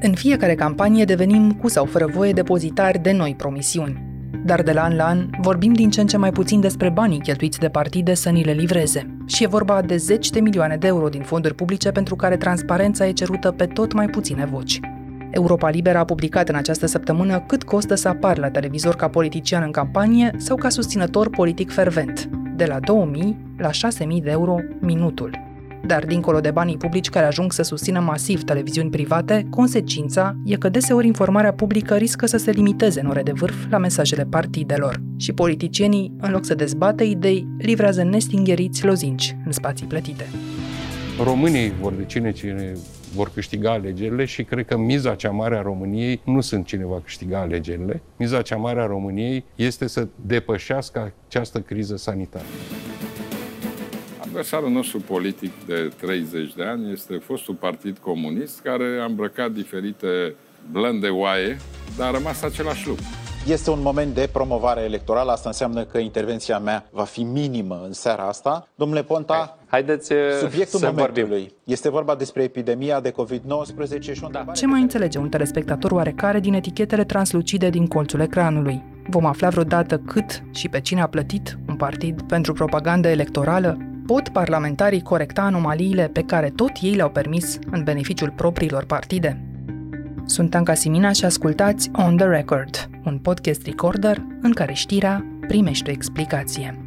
În fiecare campanie devenim cu sau fără voie depozitari de noi promisiuni. Dar de la an la an vorbim din ce în ce mai puțin despre banii cheltuiți de partide să ni le livreze. Și e vorba de zeci de milioane de euro din fonduri publice pentru care transparența e cerută pe tot mai puține voci. Europa Liberă a publicat în această săptămână cât costă să apar la televizor ca politician în campanie sau ca susținător politic fervent, de la 2000 la 6000 de euro minutul. Dar dincolo de banii publici care ajung să susțină masiv televiziuni private, consecința e că deseori informarea publică riscă să se limiteze în ore de vârf la mesajele partidelor. Și politicienii, în loc să dezbată idei, livrează nestingheriți lozinci în spații plătite. Românii vor decine cine vor câștiga alegerile și cred că miza cea mare a României nu sunt cine va câștiga alegerile. Miza cea mare a României este să depășească această criză sanitară. Adversarul nostru politic de 30 de ani este fostul Partid Comunist, care a îmbrăcat diferite blânde oaie, dar a rămas același lucru. Este un moment de promovare electorală, asta înseamnă că intervenția mea va fi minimă în seara asta. Domnule Ponta, Haideți subiectul să momentului. vorbim. Este vorba despre epidemia de COVID-19 și o întrebare... Ce mai înțelege un telespectator oarecare din etichetele translucide din colțul ecranului? Vom afla vreodată cât și pe cine a plătit un partid pentru propagandă electorală? Pot parlamentarii corecta anomaliile pe care tot ei le-au permis în beneficiul propriilor partide? Sunt Anca Simina și ascultați On The Record, un podcast recorder în care știrea primește o explicație.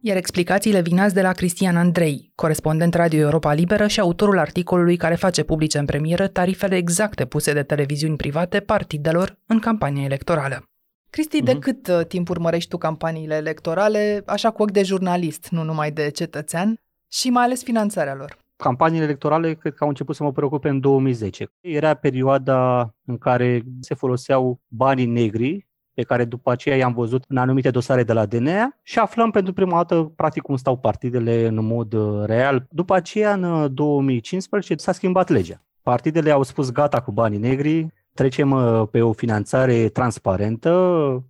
Iar explicațiile vin azi de la Cristian Andrei, corespondent Radio Europa Liberă și autorul articolului care face publice în premieră tarifele exacte puse de televiziuni private partidelor în campania electorală. Cristi, de cât uh, timp urmărești tu campaniile electorale, așa cu ochi de jurnalist, nu numai de cetățean, și mai ales finanțarea lor? Campaniile electorale cred că au început să mă preocupe în 2010. Era perioada în care se foloseau banii negri pe care după aceea i-am văzut în anumite dosare de la DNA și aflăm pentru prima dată practic cum stau partidele în mod uh, real. După aceea, în uh, 2015, s-a schimbat legea. Partidele au spus gata cu banii negri, trecem uh, pe o finanțare transparentă,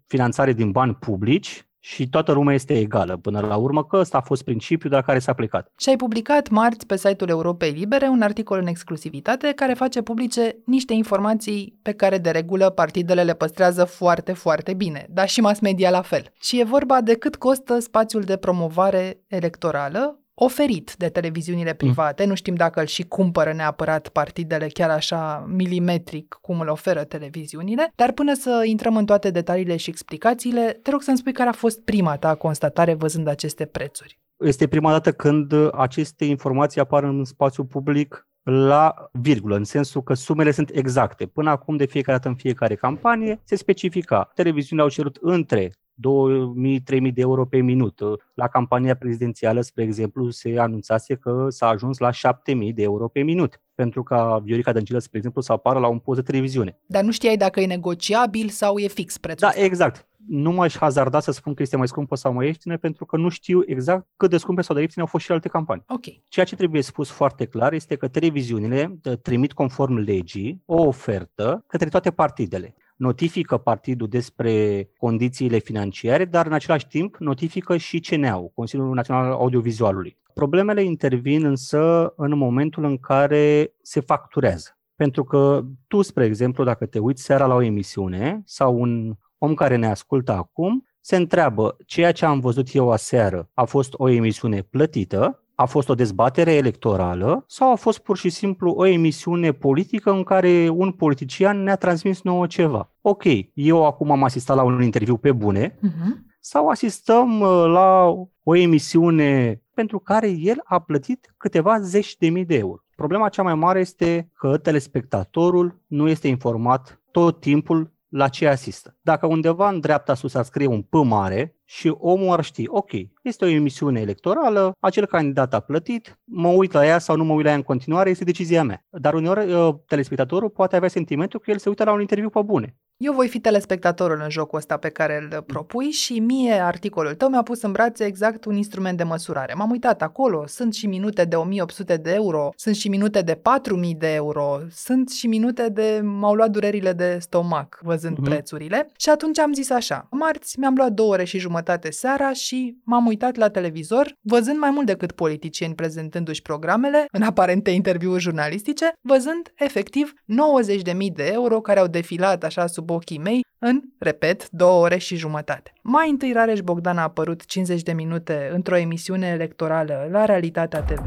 finanțare din bani publici și toată lumea este egală până la urmă, că ăsta a fost principiul de la care s-a plecat. Și ai publicat marți pe site-ul Europei Libere un articol în exclusivitate care face publice niște informații pe care de regulă partidele le păstrează foarte, foarte bine, dar și mass media la fel. Și e vorba de cât costă spațiul de promovare electorală oferit de televiziunile private. Nu știm dacă îl și cumpără neapărat partidele chiar așa milimetric cum îl oferă televiziunile, dar până să intrăm în toate detaliile și explicațiile, te rog să-mi spui care a fost prima ta constatare văzând aceste prețuri. Este prima dată când aceste informații apar în spațiu public la virgulă, în sensul că sumele sunt exacte. Până acum, de fiecare dată în fiecare campanie, se specifica. Televiziunile au cerut între 2.000-3.000 de euro pe minut. La campania prezidențială, spre exemplu, se anunțase că s-a ajuns la 7.000 de euro pe minut pentru ca Viorica Dăncilă, spre exemplu, să apară la un post de televiziune. Dar nu știai dacă e negociabil sau e fix prețul Da, ăsta. exact. Nu m-aș hazarda să spun că este mai scumpă sau mai ieftină, pentru că nu știu exact cât de scumpe sau de ieftine au fost și alte campanii. Ok. Ceea ce trebuie spus foarte clar este că televiziunile uh, trimit conform legii o ofertă către toate partidele. Notifică partidul despre condițiile financiare, dar în același timp notifică și CNA-ul, Consiliul Național al Audiovizualului. Problemele intervin însă în momentul în care se facturează. Pentru că tu, spre exemplu, dacă te uiți seara la o emisiune sau un om care ne ascultă acum, se întreabă, ceea ce am văzut eu aseară a fost o emisiune plătită, a fost o dezbatere electorală sau a fost pur și simplu o emisiune politică în care un politician ne-a transmis nouă ceva. Ok, eu acum am asistat la un interviu pe bune Uh-huh. sau asistăm uh, la o emisiune pentru care el a plătit câteva zeci de mii de euro. Problema cea mai mare este că telespectatorul nu este informat tot timpul la ce asistă. Dacă undeva în dreapta sus ar scrie un P mare și omul ar ști, ok, este o emisiune electorală, acel candidat a plătit, mă uit la ea sau nu mă uit la ea în continuare, este decizia mea. Dar uneori uh, telespectatorul poate avea sentimentul că el se uită la un interviu pe bune. Eu voi fi telespectatorul în jocul ăsta pe care îl propui și mie articolul tău mi-a pus în brațe exact un instrument de măsurare. M-am uitat acolo, sunt și minute de 1800 de euro, sunt și minute de 4000 de euro, sunt și minute de m-au luat durerile de stomac văzând Mhm. prețurile Și atunci am zis așa, marți mi-am luat două ore și jumătate seara și m-am uitat la televizor, văzând mai mult decât politicieni prezentându-și programele în aparente interviuri jurnalistice, văzând efectiv 90.000 de euro care au defilat așa sub ochii mei în, repet, două ore și jumătate. Mai întâi Rareș Bogdan a apărut 50 de minute într-o emisiune electorală la Realitatea TV,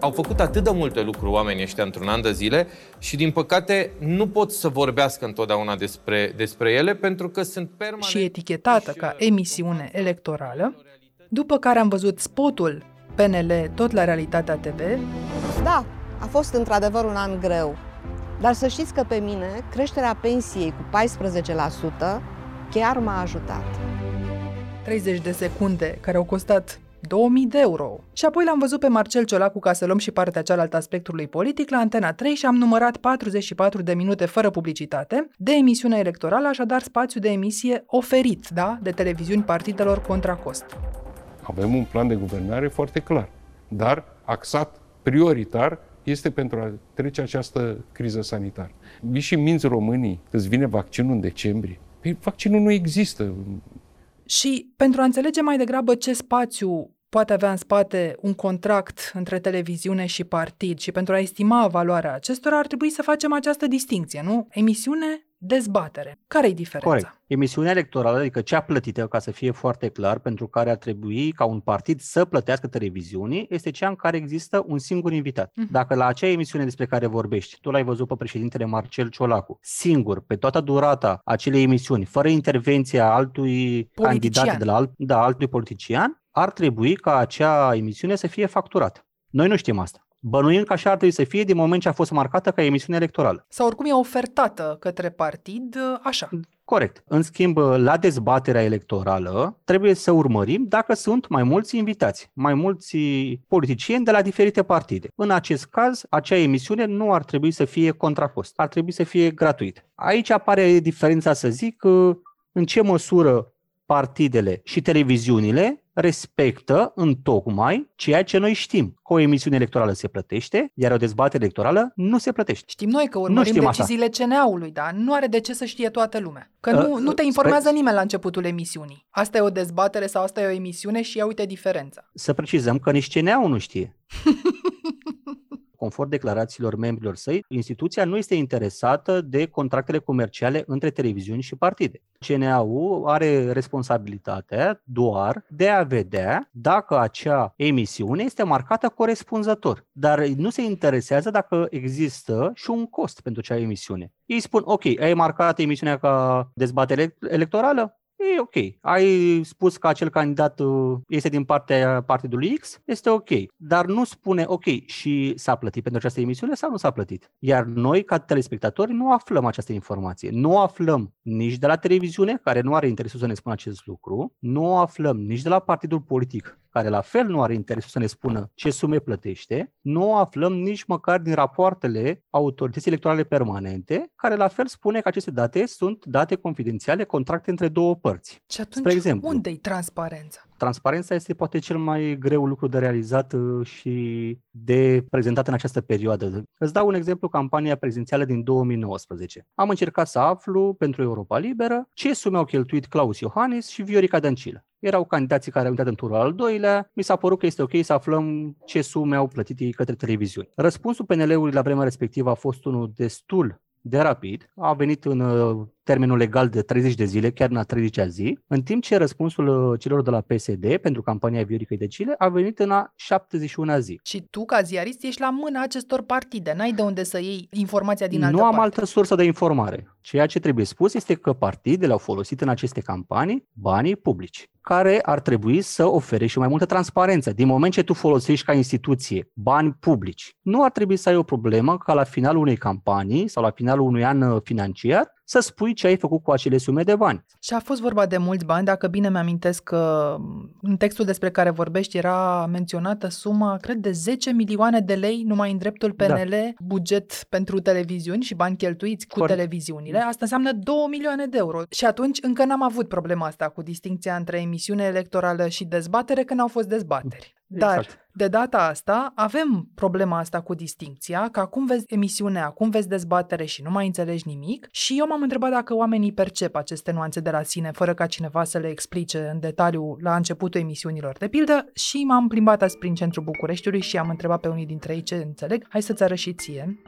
au făcut atât de multe lucruri oamenii ăștia într-un an de zile și, din păcate, nu pot să vorbească întotdeauna despre, despre ele pentru că sunt permanent... Și etichetată ca emisiune electorală, după care am văzut spotul PNL tot la Realitatea TV. Da, a fost într-adevăr un an greu, dar să știți că pe mine creșterea pensiei cu 14% chiar m-a ajutat. 30 de secunde care au costat 2000 de euro. Și apoi l-am văzut pe Marcel Ciolacu ca să luăm și partea cealaltă a spectrului politic la Antena 3 și am numărat 44 de minute fără publicitate de emisiune electorală, așadar spațiu de emisie oferit, da, de televiziuni partidelor contra cost. Avem un plan de guvernare foarte clar, dar axat prioritar este pentru a trece această criză sanitară. Vii și minți românii, îți vine vaccinul în decembrie. Păi vaccinul nu există. Și pentru a înțelege mai degrabă ce spațiu poate avea în spate un contract între televiziune și partid și pentru a estima valoarea acestora ar trebui să facem această distinție, nu? Emisiune, dezbatere. Care e diferența? Corect. Emisiunea electorală, adică cea plătită, ca să fie foarte clar, pentru care ar trebui ca un partid să plătească televiziunii, este cea în care există un singur invitat. Uh-huh. Dacă la acea emisiune despre care vorbești, tu l-ai văzut pe președintele Marcel Ciolacu, singur, pe toată durata acelei emisiuni, fără intervenția altui Politician. candidat de la alt, da, altui politician, ar trebui ca acea emisiune să fie facturată. Noi nu știm asta. Bănuind că așa ar trebui să fie din moment ce a fost marcată ca emisiune electorală. Sau oricum e ofertată către partid așa. Corect. În schimb, la dezbaterea electorală trebuie să urmărim dacă sunt mai mulți invitați, mai mulți politicieni de la diferite partide. În acest caz, acea emisiune nu ar trebui să fie contracost, ar trebui să fie gratuit. Aici apare diferența, să zic, în ce măsură partidele și televiziunile respectă în tocmai ceea ce noi știm. Că o emisiune electorală se plătește, iar o dezbatere electorală nu se plătește. Știm noi că urmărim știm deciziile asta. CNA-ului, dar nu are de ce să știe toată lumea. Că nu, uh, nu te informează spre... nimeni la începutul emisiunii. Asta e o dezbatere sau asta e o emisiune și ia uite diferența. Să precizăm că nici CNA-ul nu știe. conform declarațiilor membrilor săi, instituția nu este interesată de contractele comerciale între televiziuni și partide. CNAU are responsabilitatea doar de a vedea dacă acea emisiune este marcată corespunzător, dar nu se interesează dacă există și un cost pentru acea emisiune. Ei spun, ok, ai marcat emisiunea ca dezbatere electorală? E ok. Ai spus că acel candidat uh, este din partea partidului X, este ok. Dar nu spune ok și s-a plătit pentru această emisiune sau nu s-a plătit. Iar noi, ca telespectatori, nu aflăm această informație. Nu aflăm nici de la televiziune, care nu are interesul să ne spună acest lucru, nu aflăm nici de la partidul politic care la fel nu are interesul să ne spună ce sume plătește, nu o aflăm nici măcar din rapoartele autorității electorale permanente, care la fel spune că aceste date sunt date confidențiale, contracte între două părți. Și atunci, Spre exemplu, unde e transparența? Transparența este poate cel mai greu lucru de realizat uh, și de prezentat în această perioadă. Îți dau un exemplu, campania prezidențială din 2019. Am încercat să aflu pentru Europa Liberă ce sume au cheltuit Claus Iohannis și Viorica Dăncilă. Erau candidații care au intrat în turul al doilea, mi s-a părut că este ok să aflăm ce sume au plătit ei către televiziuni. Răspunsul PNL-ului la vremea respectivă a fost unul destul de rapid, a venit în uh, termenul legal de 30 de zile, chiar în a 30-a zi, în timp ce răspunsul uh, celor de la PSD pentru campania Viorica de Cile a venit în a 71-a zi. Și tu, ca ziarist, ești la mâna acestor partide, n-ai de unde să iei informația din altă Nu am parte. altă sursă de informare. Ceea ce trebuie spus este că partidele au folosit în aceste campanii banii publici care ar trebui să ofere și mai multă transparență. Din moment ce tu folosești ca instituție bani publici, nu ar trebui să ai o problemă ca la finalul unei campanii sau la finalul unui an uh, financiar să spui ce ai făcut cu acele sume de bani. Și a fost vorba de mulți bani, dacă bine mi-amintesc că în textul despre care vorbești era menționată suma, cred, de 10 milioane de lei numai în dreptul PNL, da. buget pentru televiziuni și bani cheltuiți cu Corect. televiziunile. Asta înseamnă 2 milioane de euro. Și atunci încă n-am avut problema asta cu distinția între emisiune electorală și dezbatere când au fost dezbateri. Exact. Dar De data asta avem problema asta cu distincția, că acum vezi emisiune, acum vezi dezbatere și nu mai înțelegi nimic și eu m-am întrebat dacă oamenii percep aceste nuanțe de la sine fără ca cineva să le explice în detaliu la începutul emisiunilor de pildă și m-am plimbat azi prin centrul Bucureștiului și am întrebat pe unii dintre ei ce înțeleg. Hai să-ți arăt și ție.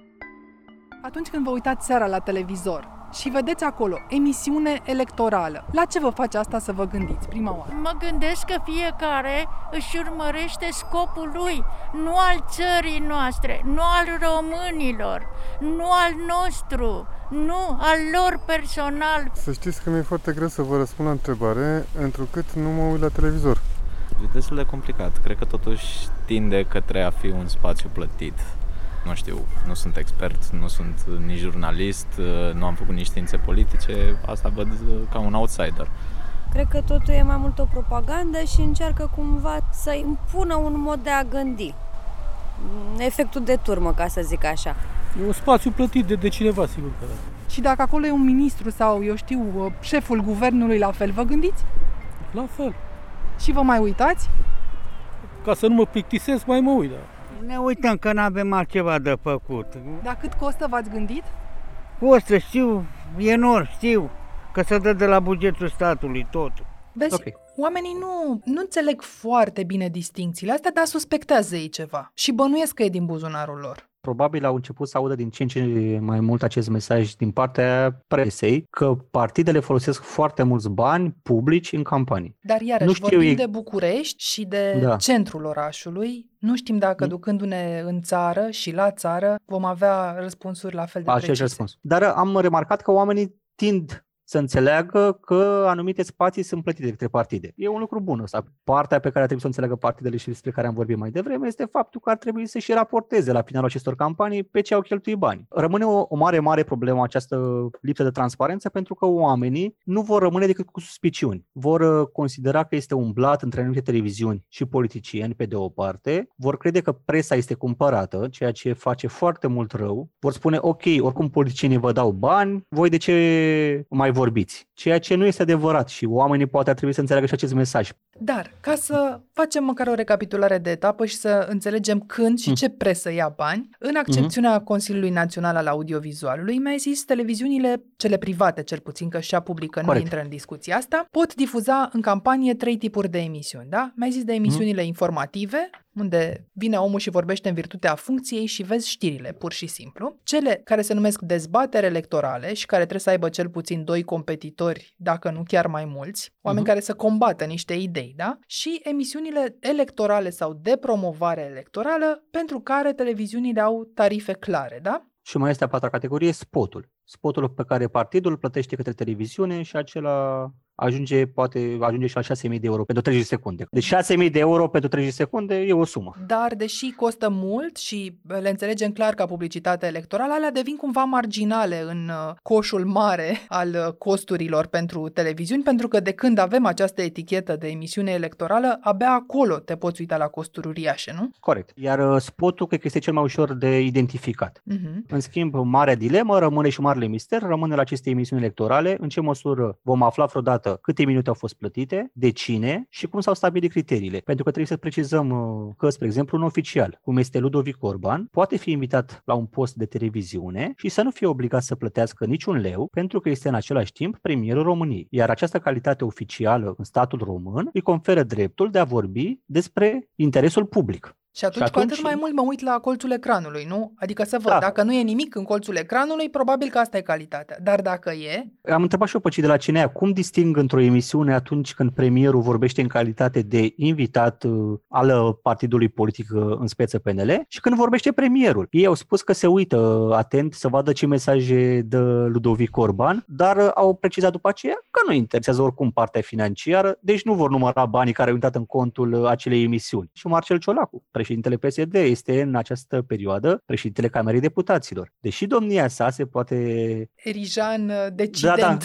Atunci când vă uitați seara la televizor, și vedeți acolo emisiune electorală. La ce vă face asta să vă gândiți prima oară? Mă gândesc că fiecare își urmărește scopul lui, nu al țării noastre, nu al românilor, nu al nostru, nu al lor personal. Să știți că mi-e foarte greu să vă răspund la întrebare, întrucât nu mă uit la televizor. E destul de complicat. Cred că totuși tinde către a fi un spațiu plătit nu știu, nu sunt expert, nu sunt nici jurnalist, nu am făcut nici științe politice, asta văd ca un outsider. Cred că totul e mai mult o propagandă și încearcă cumva să impună un mod de a gândi. Efectul de turmă, ca să zic așa. E un spațiu plătit de, de cineva, sigur că da. Și dacă acolo e un ministru sau, eu știu, șeful guvernului la fel, vă gândiți? La fel. Și vă mai uitați? Ca să nu mă plictisesc, mai mă uit, da. Ne uităm că nu avem altceva de făcut. Dar cât costă, v-ați gândit? Costă, știu, e enorm, știu, că se dă de la bugetul statului totul. Vezi, okay. oamenii nu, nu înțeleg foarte bine distincțiile astea, dar suspectează ei ceva și bănuiesc că e din buzunarul lor probabil au început să audă din ce în ce mai mult acest mesaj din partea presei că partidele folosesc foarte mulți bani publici în campanii. Dar iarăși nu știu vorbim ei... de București și de da. centrul orașului. Nu știm dacă mm. ducându-ne în țară și la țară vom avea răspunsuri la fel de Aceeași precise. răspuns. Dar am remarcat că oamenii tind să înțeleagă că anumite spații sunt plătite de către partide. E un lucru bun ăsta. Partea pe care trebuie să o înțeleagă partidele și despre care am vorbit mai devreme este faptul că ar trebui să și raporteze la finalul acestor campanii pe ce au cheltuit bani. Rămâne o, o mare, mare problemă această lipsă de transparență pentru că oamenii nu vor rămâne decât cu suspiciuni. Vor uh, considera că este un blat între anumite televiziuni și politicieni pe de o parte, vor crede că presa este cumpărată, ceea ce face foarte mult rău. Vor spune, ok, oricum politicienii vă dau bani, voi de ce mai vorbiți, ceea ce nu este adevărat și oamenii poate ar trebui să înțeleagă și acest mesaj. Dar, ca să facem măcar o recapitulare de etapă și să înțelegem când și mm. ce presă ia bani, în accepțiunea mm-hmm. Consiliului Național al Audiovizualului, mi-ai zis, televiziunile, cele private cel puțin, că și a publică Corect. nu intră în discuția asta, pot difuza în campanie trei tipuri de emisiuni, da? Mi-ai zis de emisiunile mm. informative, unde vine omul și vorbește în virtutea funcției și vezi știrile, pur și simplu. Cele care se numesc dezbatere electorale și care trebuie să aibă cel puțin doi competitori, dacă nu chiar mai mulți, oameni uh-huh. care să combată niște idei, da? Și emisiunile electorale sau de promovare electorală, pentru care televiziunile au tarife clare, da? Și mai este a patra categorie, spotul. Spotul pe care partidul plătește către televiziune și acela ajunge, poate ajunge și la 6.000 de euro pentru 30 secunde. Deci 6.000 de euro pentru 30 secunde e o sumă. Dar deși costă mult și le înțelegem clar ca publicitate electorală, alea devin cumva marginale în uh, coșul mare al uh, costurilor pentru televiziuni, pentru că de când avem această etichetă de emisiune electorală, abia acolo te poți uita la costuri uriașe, nu? Corect. Iar uh, spotul cred că este cel mai ușor de identificat. Uh-huh. În schimb, marea dilemă rămâne și marele mister, rămâne la aceste emisiuni electorale, în ce măsură vom afla vreodată arată câte minute au fost plătite, de cine și cum s-au stabilit criteriile. Pentru că trebuie să precizăm uh, că, spre exemplu, un oficial, cum este Ludovic Orban, poate fi invitat la un post de televiziune și să nu fie obligat să plătească niciun leu, pentru că este în același timp premierul României. Iar această calitate oficială în statul român îi conferă dreptul de a vorbi despre interesul public. Și atunci, și atunci cu atât mai mult mă uit la colțul ecranului, nu? Adică să văd, da. dacă nu e nimic în colțul ecranului, probabil că asta e calitatea. Dar dacă e... Am întrebat și eu pe cei de la Cinea, cum disting într-o emisiune atunci când premierul vorbește în calitate de invitat uh, al partidului politic uh, în speță PNL și când vorbește premierul. Ei au spus că se uită atent să vadă ce mesaje dă Ludovic Orban, dar uh, au precizat după aceea că nu interesează oricum partea financiară, deci nu vor număra banii care au intrat în contul acelei emisiuni. Și Marcel Ciolacu, președintele PSD este în această perioadă președintele Camerei Deputaților. Deși domnia sa se poate... Erijan decident. Da,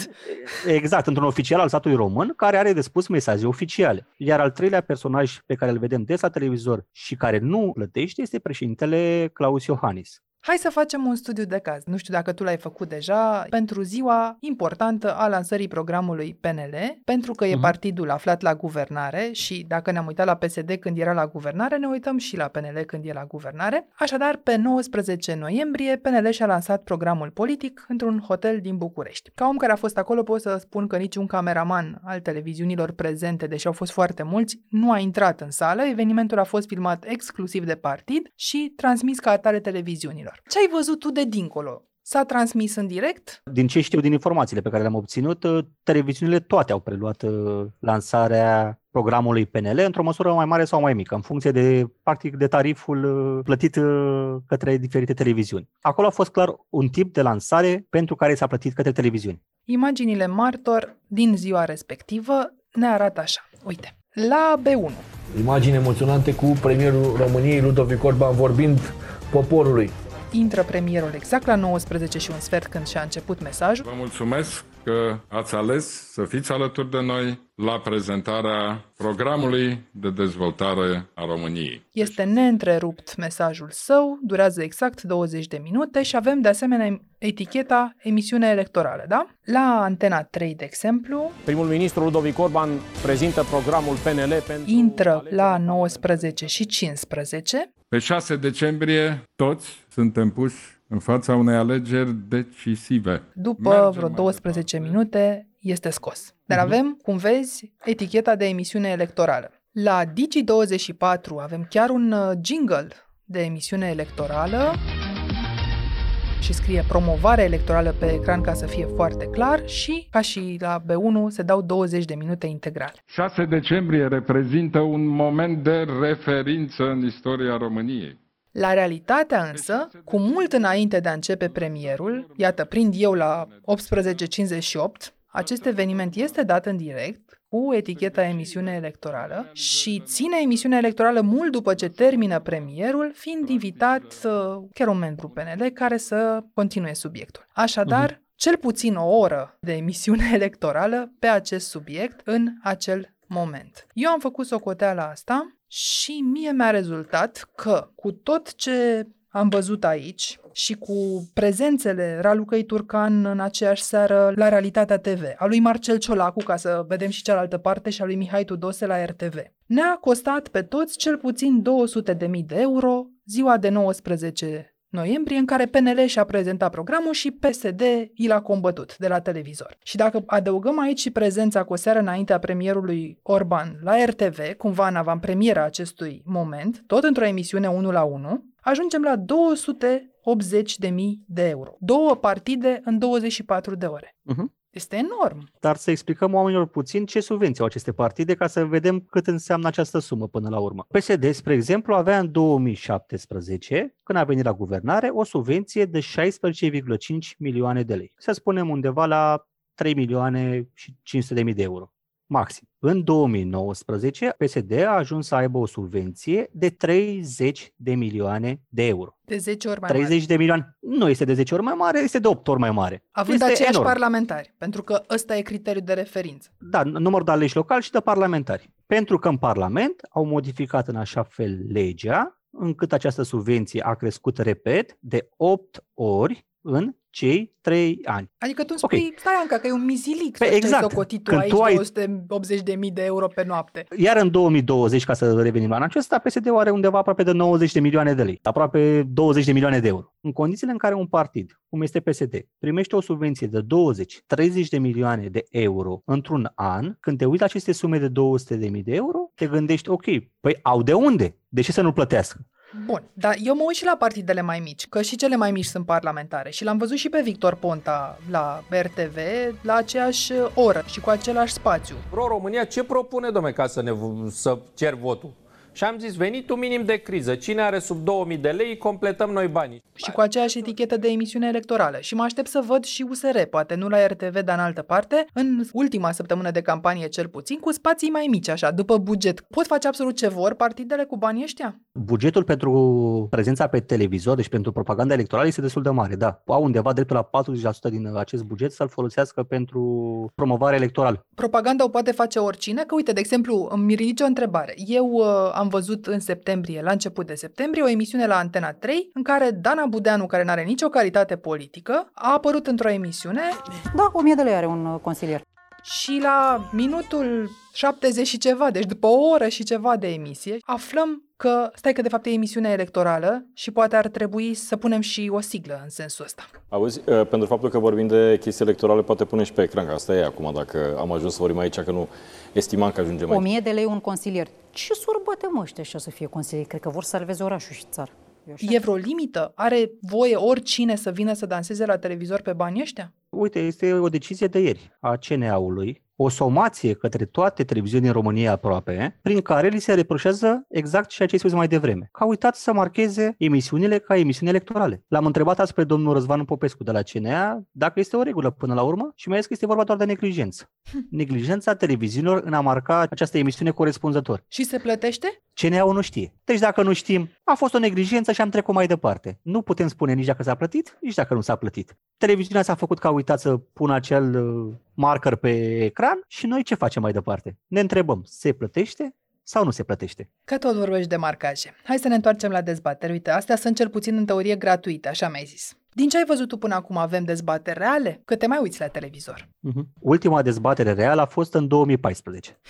da, exact, într-un oficial al statului român care are de spus mesaje oficiale. Iar al treilea personaj pe care îl vedem des la televizor și care nu plătește este președintele Claus Iohannis. Hai să facem un studiu de caz. Nu știu dacă tu l-ai făcut deja, pentru ziua importantă a lansării programului PNL, pentru că e uh-huh. partidul aflat la guvernare și dacă ne-am uitat la PSD când era la guvernare, ne uităm și la PNL când e la guvernare. Așadar, pe 19 noiembrie, PNL și-a lansat programul politic într-un hotel din București. Ca om care a fost acolo, pot să spun că niciun cameraman al televiziunilor prezente, deși au fost foarte mulți, nu a intrat în sală. Evenimentul a fost filmat exclusiv de partid și transmis ca atare televiziunilor. Ce ai văzut tu de dincolo? S-a transmis în direct? Din ce știu din informațiile pe care le-am obținut, uh, televiziunile toate au preluat uh, lansarea programului PNL într-o măsură mai mare sau mai mică, în funcție de, practic, de tariful uh, plătit către diferite televiziuni. Acolo a fost clar un tip de lansare pentru care s-a plătit către televiziuni. Imaginile martor din ziua respectivă ne arată așa. Uite, la B1. Imagini emoționante cu premierul României, Ludovic Orban, vorbind poporului intră premierul exact la 19 și un sfert când și-a început mesajul. Vă mulțumesc că ați ales să fiți alături de noi la prezentarea programului de dezvoltare a României. Este neîntrerupt mesajul său, durează exact 20 de minute și avem de asemenea eticheta emisiune electorală, da? La Antena 3, de exemplu, primul ministru Ludovic Orban prezintă programul PNL pentru... Intră la 19 și 15. Pe 6 decembrie toți suntem puși în fața unei alegeri decisive. După Mergem vreo 12 minute este scos. Dar uh-huh. avem, cum vezi, eticheta de emisiune electorală. La Digi24 avem chiar un uh, jingle de emisiune electorală și scrie promovare electorală pe ecran ca să fie foarte clar și, ca și la B1, se dau 20 de minute integral. 6 decembrie reprezintă un moment de referință în istoria României. La realitatea însă, cu mult înainte de a începe premierul, iată, prind eu la 18.58, acest eveniment este dat în direct cu eticheta emisiune electorală și ține emisiunea electorală mult după ce termină premierul, fiind invitat uh, chiar un membru PNL care să continue subiectul. Așadar, uh-huh. cel puțin o oră de emisiune electorală pe acest subiect în acel moment. Eu am făcut socoteala asta și mie mi-a rezultat că cu tot ce am văzut aici și cu prezențele Ralucăi Turcan în aceeași seară la Realitatea TV, a lui Marcel Ciolacu, ca să vedem și cealaltă parte, și a lui Mihai Tudose la RTV. Ne-a costat pe toți cel puțin 200.000 de euro ziua de 19 noiembrie, în care PNL și-a prezentat programul și PSD i l-a combătut de la televizor. Și dacă adăugăm aici și prezența cu o seară înaintea premierului Orban la RTV, cumva în avantpremiera acestui moment, tot într-o emisiune 1 la 1, ajungem la 280 de mii de euro. Două partide în 24 de ore. Uh-huh. Este enorm. Dar să explicăm oamenilor puțin ce subvenții au aceste partide ca să vedem cât înseamnă această sumă până la urmă. PSD, spre exemplu, avea în 2017, când a venit la guvernare, o subvenție de 16,5 milioane de lei. Să spunem undeva la 3 milioane și 500 de mii de euro maxim. În 2019, PSD a ajuns să aibă o subvenție de 30 de milioane de euro. De 10 ori mai 30 mare. de milioane nu este de 10 ori mai mare, este de 8 ori mai mare. Având este aceiași enorm. parlamentari, pentru că ăsta e criteriul de referință. Da, număr de aleși locali și de parlamentari. Pentru că în Parlament au modificat în așa fel legea încât această subvenție a crescut, repet, de 8 ori în cei 3 ani. Adică tu îmi spui, okay. stai Anca, că e un mizilic Pe, să exact. socotit tu Când aici tu ai... 280.000 de euro pe noapte. Iar în 2020, ca să revenim la anul acesta, PSD-ul are undeva aproape de 90 de milioane de lei, aproape 20 de milioane de euro. În condițiile în care un partid, cum este PSD, primește o subvenție de 20-30 de milioane de euro într-un an, când te uiți la aceste sume de 200 de mii de euro, te gândești, ok, păi au de unde? De ce să nu plătească? Bun, dar eu mă uit și la partidele mai mici, că și cele mai mici sunt parlamentare și l-am văzut și pe Victor Ponta la RTV la aceeași oră și cu același spațiu. Pro-România ce propune, domne, ca să, ne, să cer votul? Și am zis, venitul minim de criză. Cine are sub 2000 de lei, completăm noi banii. Și cu aceeași etichetă de emisiune electorală. Și mă aștept să văd și USR, poate nu la RTV, dar în altă parte, în ultima săptămână de campanie cel puțin, cu spații mai mici, așa, după buget. Pot face absolut ce vor partidele cu banii ăștia? Bugetul pentru prezența pe televizor, deci pentru propaganda electorală, este destul de mare, da. Au undeva dreptul la 40% din acest buget să-l folosească pentru promovare electorală. Propaganda o poate face oricine, că uite, de exemplu, îmi ridice o întrebare. Eu uh, am am văzut în septembrie, la început de septembrie, o emisiune la Antena 3 în care Dana Budeanu, care nu are nicio calitate politică, a apărut într-o emisiune Da, 1000 de lei are un uh, consilier. Și la minutul 70 și ceva, deci după o oră și ceva de emisie, aflăm că, stai că de fapt e emisiune electorală și poate ar trebui să punem și o siglă în sensul ăsta. Auzi, uh, pentru faptul că vorbim de chestii electorale, poate punem și pe ecran, că asta e acum, dacă am ajuns să vorbim aici, că nu estimam că ajungem aici. 1000 de lei un consilier. Ce sorbate mă ăștia așa să fie consilieri? Cred că vor să salveze orașul și țara. Eu așa E vreo limită? Are voie oricine să vină să danseze la televizor pe banii ăștia? Uite, este o decizie de ieri a CNA-ului, o somație către toate televiziunile în România aproape, prin care li se reproșează exact ceea ce ai spus mai devreme. Că au uitat să marcheze emisiunile ca emisiuni electorale. L-am întrebat azi pe domnul Răzvan Popescu de la CNA dacă este o regulă până la urmă și mi-a zis că este vorba doar de neglijență. Neglijența televiziunilor în a marca această emisiune corespunzător. Și se plătește? CNA-ul nu știe. Deci dacă nu știm, a fost o neglijență și am trecut mai departe. Nu putem spune nici dacă s-a plătit, nici dacă nu s-a plătit. Televiziunea s-a făcut că a uitat să pună acel uh, marker pe ecran și noi ce facem mai departe? Ne întrebăm, se plătește sau nu se plătește? Că tot vorbești de marcaje. Hai să ne întoarcem la dezbateri. Uite, astea sunt cel puțin în teorie gratuite, așa mi-ai zis. Din ce ai văzut tu până acum, avem dezbateri reale? Că te mai uiți la televizor. Uh-huh. Ultima dezbatere reală a fost în 2014.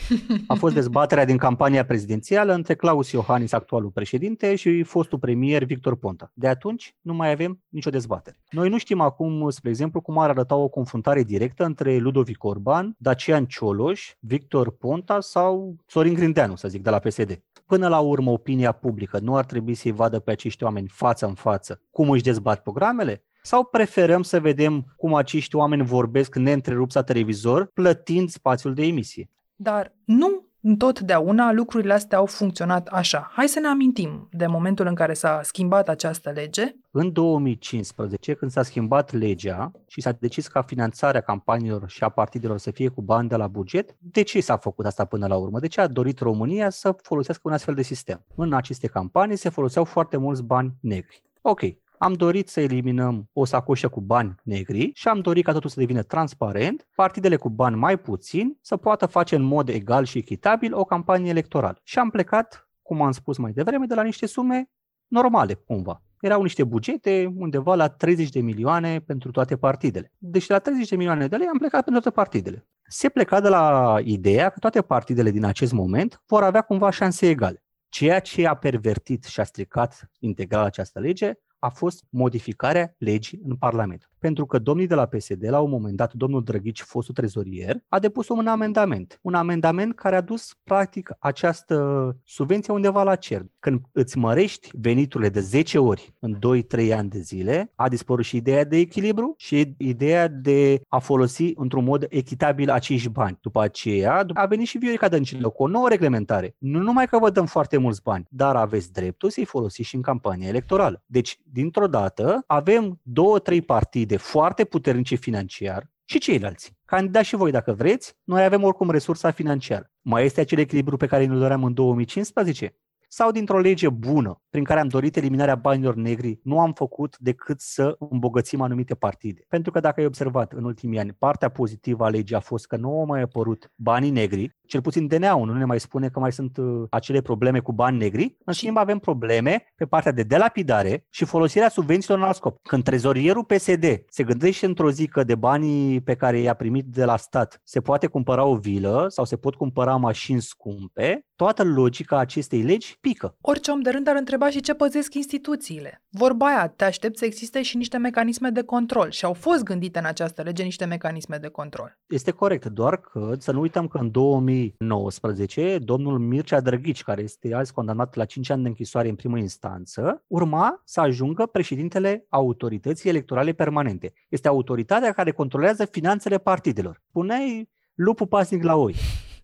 A fost dezbaterea din campania prezidențială între Claus Iohannis, actualul președinte, și fostul premier Victor Ponta. De atunci nu mai avem nicio dezbatere. Noi nu știm acum, spre exemplu, cum ar arăta o confruntare directă între Ludovic Orban, Dacian Cioloș, Victor Ponta sau Sorin Grindeanu, să zic, de la PSD. Până la urmă, opinia publică nu ar trebui să-i vadă pe acești oameni față în față cum își dezbat programele? Sau preferăm să vedem cum acești oameni vorbesc neîntrerupt la televizor, plătind spațiul de emisie? Dar nu întotdeauna lucrurile astea au funcționat așa. Hai să ne amintim de momentul în care s-a schimbat această lege. În 2015, când s-a schimbat legea și s-a decis ca finanțarea campaniilor și a partidelor să fie cu bani de la buget, de ce s-a făcut asta până la urmă? De ce a dorit România să folosească un astfel de sistem? În aceste campanii se foloseau foarte mulți bani negri. Ok, am dorit să eliminăm o sacoșă cu bani negri și am dorit ca totul să devină transparent, partidele cu bani mai puțini să poată face în mod egal și echitabil o campanie electorală. Și am plecat, cum am spus mai devreme, de la niște sume normale, cumva. Erau niște bugete undeva la 30 de milioane pentru toate partidele. Deci de la 30 de milioane de lei am plecat pentru toate partidele. Se pleca de la ideea că toate partidele din acest moment vor avea cumva șanse egale. Ceea ce a pervertit și a stricat integral această lege a fost modificarea legii în Parlament. Pentru că domnii de la PSD, la un moment dat, domnul Drăghici, fostul trezorier, a depus un amendament. Un amendament care a dus, practic, această subvenție undeva la cer. Când îți mărești veniturile de 10 ori în 2-3 ani de zile, a dispărut și ideea de echilibru și ideea de a folosi într-un mod echitabil acești bani. După aceea, a venit și Viorica Dăncilă cu o nouă reglementare. Nu numai că vă dăm foarte mulți bani, dar aveți dreptul să-i folosiți și în campania electorală. Deci, dintr-o dată, avem două, trei partide foarte puternice financiar și ceilalți. Candidați și voi dacă vreți, noi avem oricum resursa financiară. Mai este acel echilibru pe care ne doream în 2015? Sau dintr-o lege bună, prin care am dorit eliminarea banilor negri, nu am făcut decât să îmbogățim anumite partide. Pentru că dacă ai observat în ultimii ani, partea pozitivă a legii a fost că nu au mai apărut banii negri, cel puțin DNA-ul nu ne mai spune că mai sunt uh, acele probleme cu bani negri, în schimb avem probleme pe partea de delapidare și folosirea subvențiilor în alt scop. Când trezorierul PSD se gândește într-o zi că de banii pe care i-a primit de la stat se poate cumpăra o vilă sau se pot cumpăra mașini scumpe, toată logica acestei legi pică. Orice om de rând ar întreba și ce păzesc instituțiile. Vorba aia, te aștept să existe și niște mecanisme de control și au fost gândite în această lege niște mecanisme de control. Este corect, doar că să nu uităm că în 2019 domnul Mircea Drăghici, care este azi condamnat la 5 ani de închisoare în primă instanță, urma să ajungă președintele autorității electorale permanente. Este autoritatea care controlează finanțele partidelor. Puneai lupul pasnic la oi.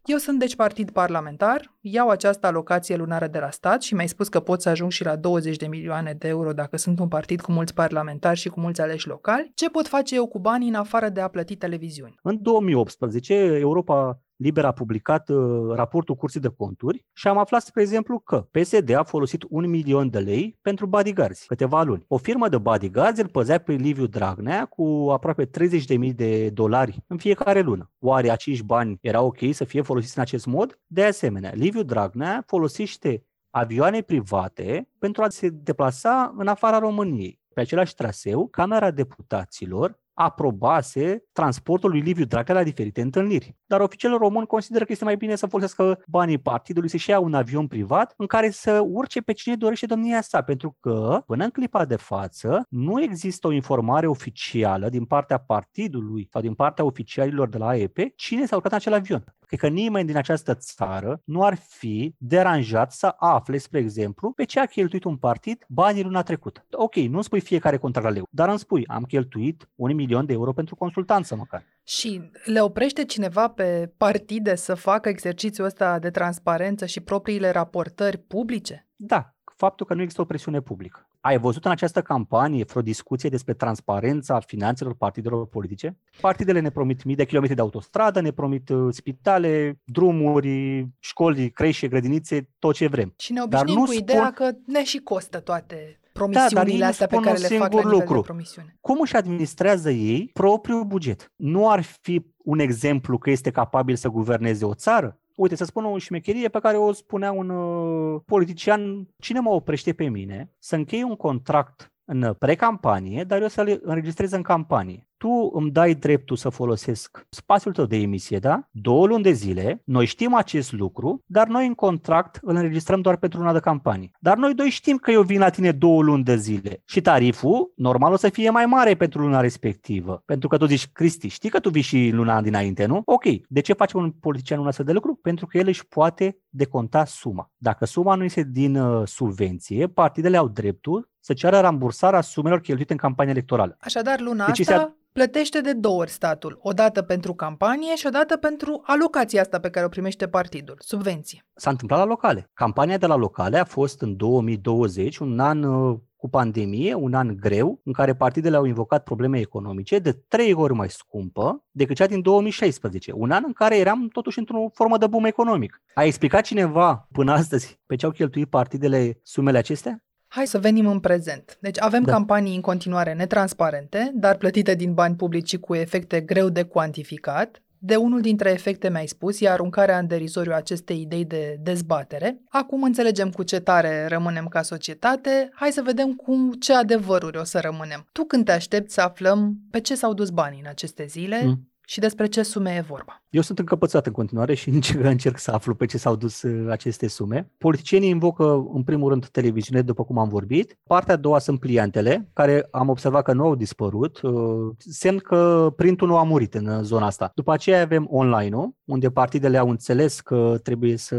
Eu sunt deci partid parlamentar, iau această alocație lunară de la stat și mi-ai spus că pot să ajung și la 20 de milioane de euro dacă sunt un partid cu mulți parlamentari și cu mulți aleși locali. Ce pot face eu cu banii în afară de a plăti televiziuni? În 2018, Europa Liber a publicat uh, raportul Curții de Conturi și am aflat, spre exemplu, că PSD a folosit un milion de lei pentru bodyguards câteva luni. O firmă de bodyguards îl păzea pe Liviu Dragnea cu aproape 30.000 de dolari în fiecare lună. Oare acești bani era ok să fie folosiți în acest mod? De asemenea, Liviu Dragnea folosește avioane private pentru a se deplasa în afara României. Pe același traseu, Camera Deputaților aprobase transportul lui Liviu Dragnea la diferite întâlniri. Dar oficialul român consideră că este mai bine să folosească banii partidului, să-și ia un avion privat în care să urce pe cine dorește domnia sa, pentru că, până în clipa de față, nu există o informare oficială din partea partidului sau din partea oficialilor de la AEP cine s-a urcat în acel avion. Cred că nimeni din această țară nu ar fi deranjat să afle, spre exemplu, pe ce a cheltuit un partid banii luna trecută. Ok, nu spui fiecare contraleu, dar îmi spui, am cheltuit un milion de euro pentru consultanță măcar. Și le oprește cineva pe partide să facă exercițiul ăsta de transparență și propriile raportări publice? Da, faptul că nu există o presiune publică. Ai văzut în această campanie vreo discuție despre transparența finanțelor partidelor politice? Partidele ne promit mii de kilometri de autostradă, ne promit uh, spitale, drumuri, școli, creșe, grădinițe, tot ce vrem. Și ne obișnuim cu spun... ideea că ne și costă toate promisiunile da, astea pe care le fac la lucru. de promisiune. Cum își administrează ei propriul buget? Nu ar fi un exemplu că este capabil să guverneze o țară? Uite, să spun o șmecherie pe care o spunea un uh, politician, cine mă oprește pe mine să închei un contract în precampanie, dar eu să-l înregistrez în campanie tu îmi dai dreptul să folosesc spațiul tău de emisie, da? Două luni de zile, noi știm acest lucru, dar noi în contract îl înregistrăm doar pentru luna de campanie. Dar noi doi știm că eu vin la tine două luni de zile și tariful, normal, o să fie mai mare pentru luna respectivă. Pentru că tu zici, Cristi, știi că tu vii și luna dinainte, nu? Ok, de ce face un politician un astfel de lucru? Pentru că el își poate deconta suma. Dacă suma nu este din uh, subvenție, partidele au dreptul să ceară rambursarea sumelor cheltuite în campanie electorală. Așadar, luna deci asta plătește de două ori statul, o dată pentru campanie și o dată pentru alocația asta pe care o primește partidul, subvenție. S-a întâmplat la locale. Campania de la locale a fost în 2020, un an uh, cu pandemie, un an greu, în care partidele au invocat probleme economice de trei ori mai scumpă decât cea din 2016, un an în care eram totuși într-o formă de boom economic. A explicat cineva până astăzi pe ce au cheltuit partidele sumele acestea? Hai să venim în prezent. Deci avem da. campanii în continuare netransparente, dar plătite din bani publici cu efecte greu de cuantificat. De unul dintre efecte mi-ai spus, e aruncarea în derizoriu acestei idei de dezbatere. Acum înțelegem cu ce tare rămânem ca societate, hai să vedem cum ce adevăruri o să rămânem. Tu când te aștepți să aflăm pe ce s-au dus banii în aceste zile, mm și despre ce sume e vorba. Eu sunt încăpățat în continuare și încerc, încerc să aflu pe ce s-au dus uh, aceste sume. Politicienii invocă în primul rând televiziune, după cum am vorbit. Partea a doua sunt pliantele, care am observat că nu au dispărut, uh, semn că printul nu a murit în uh, zona asta. După aceea avem online-ul, unde partidele au înțeles că trebuie să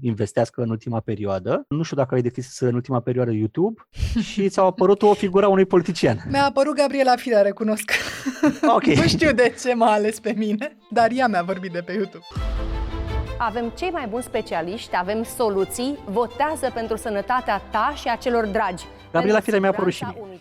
investească în ultima perioadă. Nu știu dacă ai deschis în ultima perioadă YouTube și ți-a apărut o figură a unui politician. Mi-a apărut Gabriela Firea, recunosc. Ok. nu știu de ce m-a ales pe mine, dar ea mi-a vorbit de pe YouTube. Avem cei mai buni specialiști, avem soluții, votează pentru sănătatea ta și a celor dragi. Gabriela Firea mi-a apărut și mie.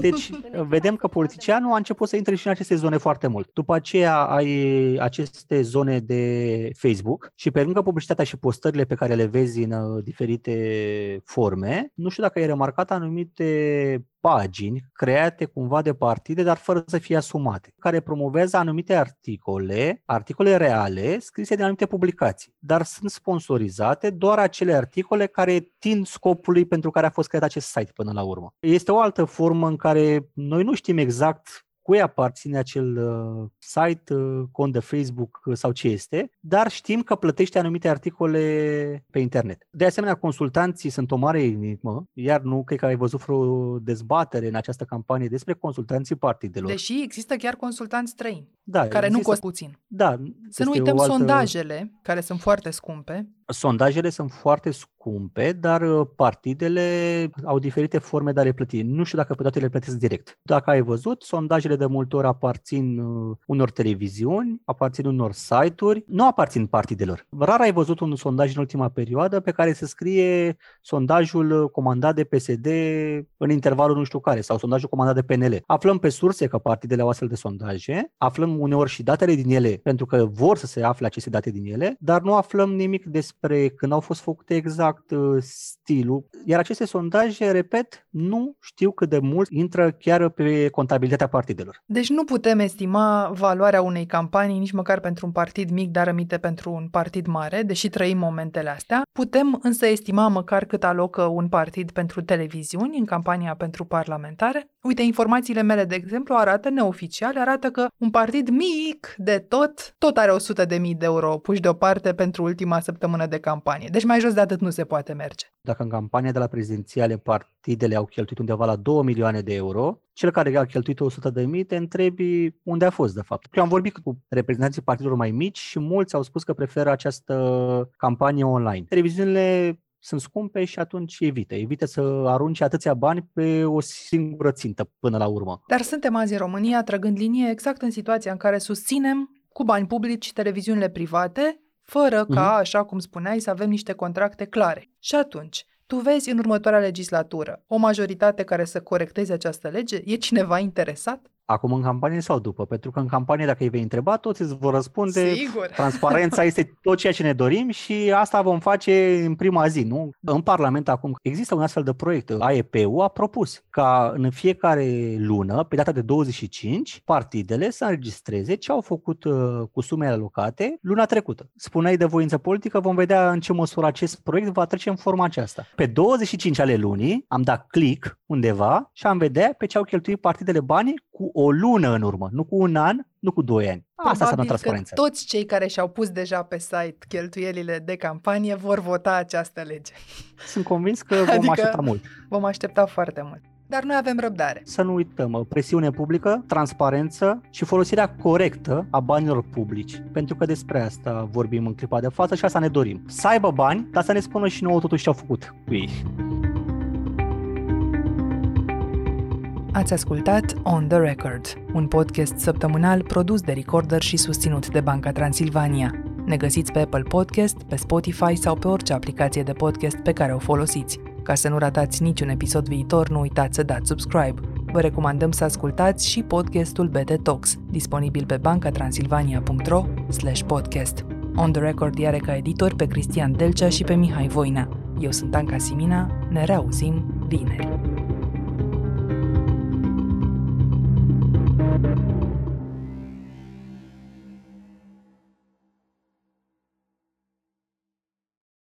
Deci, vedem că politicianul a început să intre și în aceste zone foarte mult. După aceea ai aceste zone de Facebook și pe lângă publicitatea și postările pe care le vezi în uh, diferite forme, nu știu dacă ai remarcat anumite pagini create cumva de partide, dar fără să fie asumate, care promovează anumite articole, articole reale, scrise de anumite publicații, dar sunt sponsorizate doar acele articole care tind scopului pentru care a fost creat acest site până la urmă. Este o altă formă în care noi nu știm exact cui aparține acel uh, site, uh, cont de Facebook uh, sau ce este, dar știm că plătește anumite articole pe internet. De asemenea, consultanții sunt o mare enigmă, iar nu cred că ai văzut vreo dezbatere în această campanie despre consultanții partidelor. Deși există chiar consultanți străini, da, care există, nu costă puțin. Da. Să nu uităm altă... sondajele, care sunt foarte scumpe. Sondajele sunt foarte scumpe, dar uh, partidele au diferite forme de a le plăti. Nu știu dacă pe toate le plătesc direct. Dacă ai văzut, sondajele de multe ori aparțin uh, unor televiziuni, aparțin unor site-uri, nu aparțin partidelor. Rar ai văzut un sondaj în ultima perioadă pe care se scrie sondajul uh, comandat de PSD în intervalul nu știu care sau sondajul comandat de PNL. Aflăm pe surse că partidele au astfel de sondaje, aflăm uneori și datele din ele pentru că vor să se afle aceste date din ele, dar nu aflăm nimic despre despre când au fost făcute exact uh, stilul. Iar aceste sondaje, repet, nu știu cât de mult intră chiar pe contabilitatea partidelor. Deci nu putem estima valoarea unei campanii nici măcar pentru un partid mic, dar aminte pentru un partid mare, deși trăim momentele astea. Putem însă estima măcar cât alocă un partid pentru televiziuni în campania pentru parlamentare. Uite, informațiile mele, de exemplu, arată neoficiale, arată că un partid mic de tot, tot are 100 de mii de euro puși deoparte pentru ultima săptămână de campanie. Deci mai jos de atât nu se poate merge. Dacă în campania de la prezidențiale partidele au cheltuit undeva la 2 milioane de euro, cel care a cheltuit 100 de mii te întrebi unde a fost de fapt. Eu am vorbit cu reprezentanții partidelor mai mici și mulți au spus că preferă această campanie online. Televiziunile sunt scumpe și atunci evită. Evită să arunce atâția bani pe o singură țintă până la urmă. Dar suntem azi în România trăgând linie exact în situația în care susținem cu bani publici televiziunile private, fără ca, uh-huh. așa cum spuneai, să avem niște contracte clare. Și atunci, tu vezi în următoarea legislatură o majoritate care să corecteze această lege? E cineva interesat? Acum în campanie sau după? Pentru că în campanie, dacă îi vei întreba, toți îți vor răspunde Sigur. transparența este tot ceea ce ne dorim și asta vom face în prima zi, nu? În Parlament acum există un astfel de proiect. AEP-ul a propus ca în fiecare lună, pe data de 25, partidele să înregistreze ce au făcut uh, cu sumele alocate luna trecută. Spuneai de voință politică, vom vedea în ce măsură acest proiect va trece în forma aceasta. Pe 25 ale lunii am dat click undeva și am vedea pe ce au cheltuit partidele banii cu o lună în urmă, nu cu un an, nu cu doi ani. Asta înseamnă transparență. Că toți cei care și-au pus deja pe site cheltuielile de campanie vor vota această lege. Sunt convins că vom adică aștepta mult. Vom aștepta foarte mult. Dar noi avem răbdare. Să nu uităm, presiune publică, transparență și folosirea corectă a banilor publici. Pentru că despre asta vorbim în clipa de față și asta ne dorim. Să aibă bani, dar să ne spună și nouă totuși ce au făcut cu ei. Ați ascultat On The Record, un podcast săptămânal produs de Recorder și susținut de Banca Transilvania. Ne găsiți pe Apple Podcast, pe Spotify sau pe orice aplicație de podcast pe care o folosiți. Ca să nu ratați niciun episod viitor, nu uitați să dați subscribe. Vă recomandăm să ascultați și podcastul BT Talks, disponibil pe bancatransilvania.ro podcast. On The Record are ca editor pe Cristian Delcea și pe Mihai Voina. Eu sunt Anca Simina, ne reauzim vineri. Thank you.